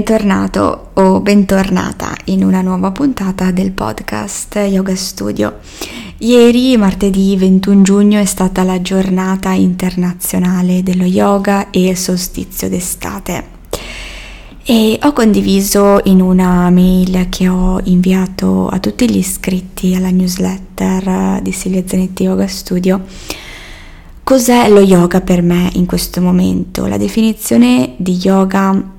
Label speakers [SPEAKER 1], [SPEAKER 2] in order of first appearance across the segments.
[SPEAKER 1] Bentornato o bentornata in una nuova puntata del podcast Yoga Studio. Ieri, martedì 21 giugno, è stata la giornata internazionale dello yoga e solstizio d'estate. E ho condiviso in una mail che ho inviato a tutti gli iscritti alla newsletter di Silvia Zanetti Yoga Studio cos'è lo yoga per me in questo momento. La definizione di yoga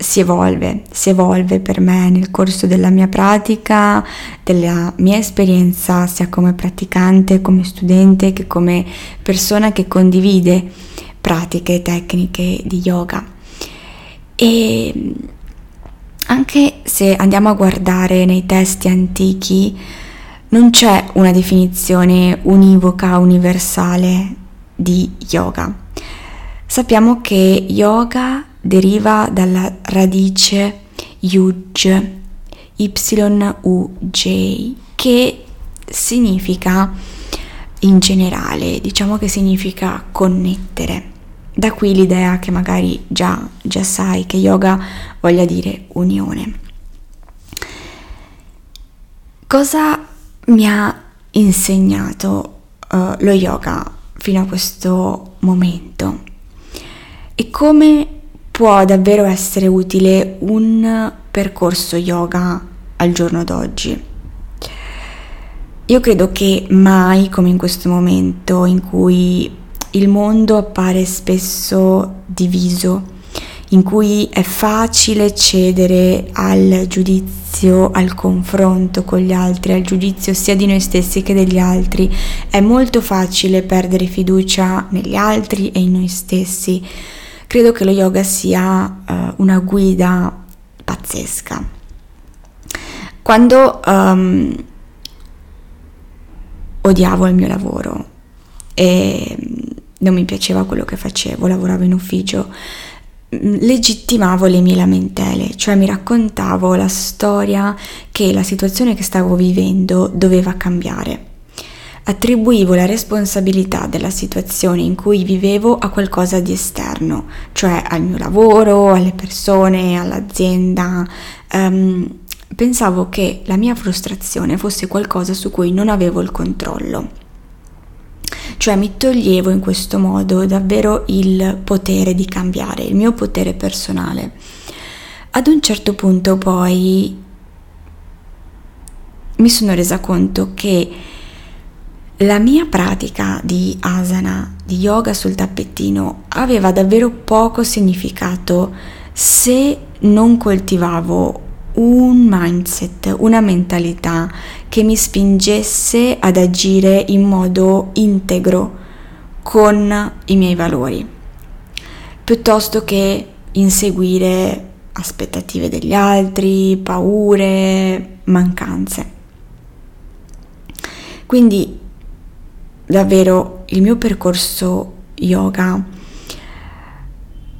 [SPEAKER 1] si evolve, si evolve per me nel corso della mia pratica, della mia esperienza sia come praticante, come studente che come persona che condivide pratiche e tecniche di yoga. E anche se andiamo a guardare nei testi antichi, non c'è una definizione univoca, universale di yoga. Sappiamo che yoga deriva dalla radice yuj, yuj, che significa in generale, diciamo che significa connettere. Da qui l'idea che magari già, già sai che yoga voglia dire unione. Cosa mi ha insegnato uh, lo yoga fino a questo momento? E come può davvero essere utile un percorso yoga al giorno d'oggi. Io credo che mai come in questo momento in cui il mondo appare spesso diviso, in cui è facile cedere al giudizio, al confronto con gli altri, al giudizio sia di noi stessi che degli altri, è molto facile perdere fiducia negli altri e in noi stessi credo che lo yoga sia uh, una guida pazzesca. Quando um, odiavo il mio lavoro e non mi piaceva quello che facevo, lavoravo in ufficio, mm, legittimavo le mie lamentele, cioè mi raccontavo la storia che la situazione che stavo vivendo doveva cambiare attribuivo la responsabilità della situazione in cui vivevo a qualcosa di esterno, cioè al mio lavoro, alle persone, all'azienda. Um, pensavo che la mia frustrazione fosse qualcosa su cui non avevo il controllo. Cioè mi toglievo in questo modo davvero il potere di cambiare, il mio potere personale. Ad un certo punto poi mi sono resa conto che la mia pratica di asana, di yoga sul tappettino, aveva davvero poco significato se non coltivavo un mindset, una mentalità che mi spingesse ad agire in modo integro con i miei valori, piuttosto che inseguire aspettative degli altri, paure, mancanze. Quindi davvero il mio percorso yoga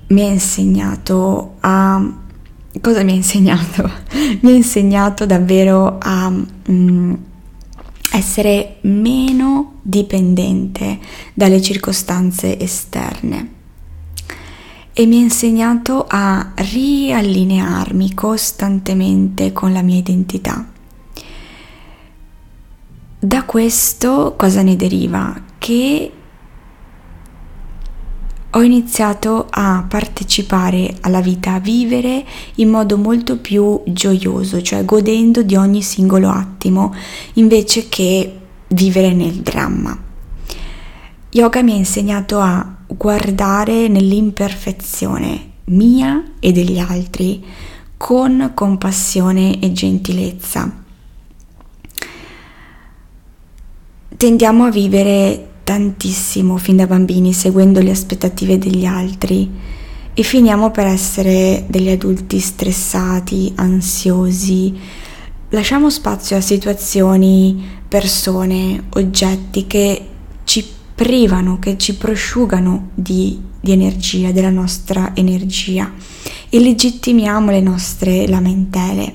[SPEAKER 1] mi ha insegnato a... Cosa mi ha insegnato? mi ha insegnato davvero a mm, essere meno dipendente dalle circostanze esterne e mi ha insegnato a riallinearmi costantemente con la mia identità. Da questo cosa ne deriva? Che ho iniziato a partecipare alla vita, a vivere in modo molto più gioioso, cioè godendo di ogni singolo attimo, invece che vivere nel dramma. Yoga mi ha insegnato a guardare nell'imperfezione mia e degli altri con compassione e gentilezza tendiamo a vivere tantissimo fin da bambini seguendo le aspettative degli altri e finiamo per essere degli adulti stressati, ansiosi. Lasciamo spazio a situazioni, persone, oggetti che ci privano, che ci prosciugano di, di energia, della nostra energia e legittimiamo le nostre lamentele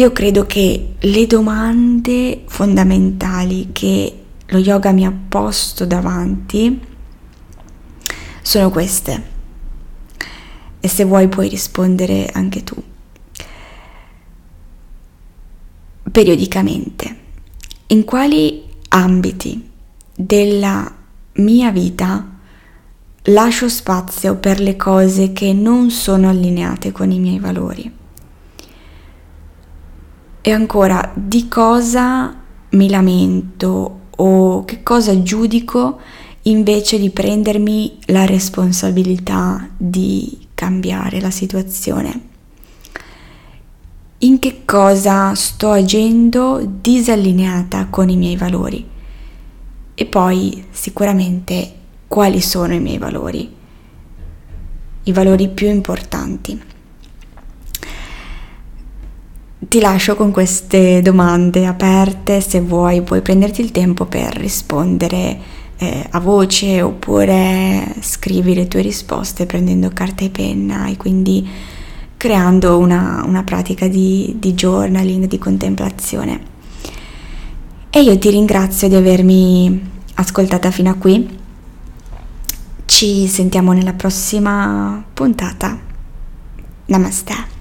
[SPEAKER 1] Io credo che le domande fondamentali che lo yoga mi ha posto davanti sono queste. e se vuoi puoi rispondere anche tu. Periodicamente, in quali ambiti della mia vita lascio spazio per le cose che non sono allineate con i miei valori? E ancora, di cosa mi lamento o che cosa giudico invece di prendermi la responsabilità di cambiare la situazione. In che cosa sto agendo disallineata con i miei valori? E poi sicuramente quali sono i miei valori? I valori più importanti. Ti lascio con queste domande aperte, se vuoi puoi prenderti il tempo per rispondere eh, a voce oppure scrivi le tue risposte prendendo carta e penna e quindi creando una, una pratica di, di journaling, di contemplazione. E io ti ringrazio di avermi ascoltata fino a qui. Ci sentiamo nella prossima puntata. Namaste.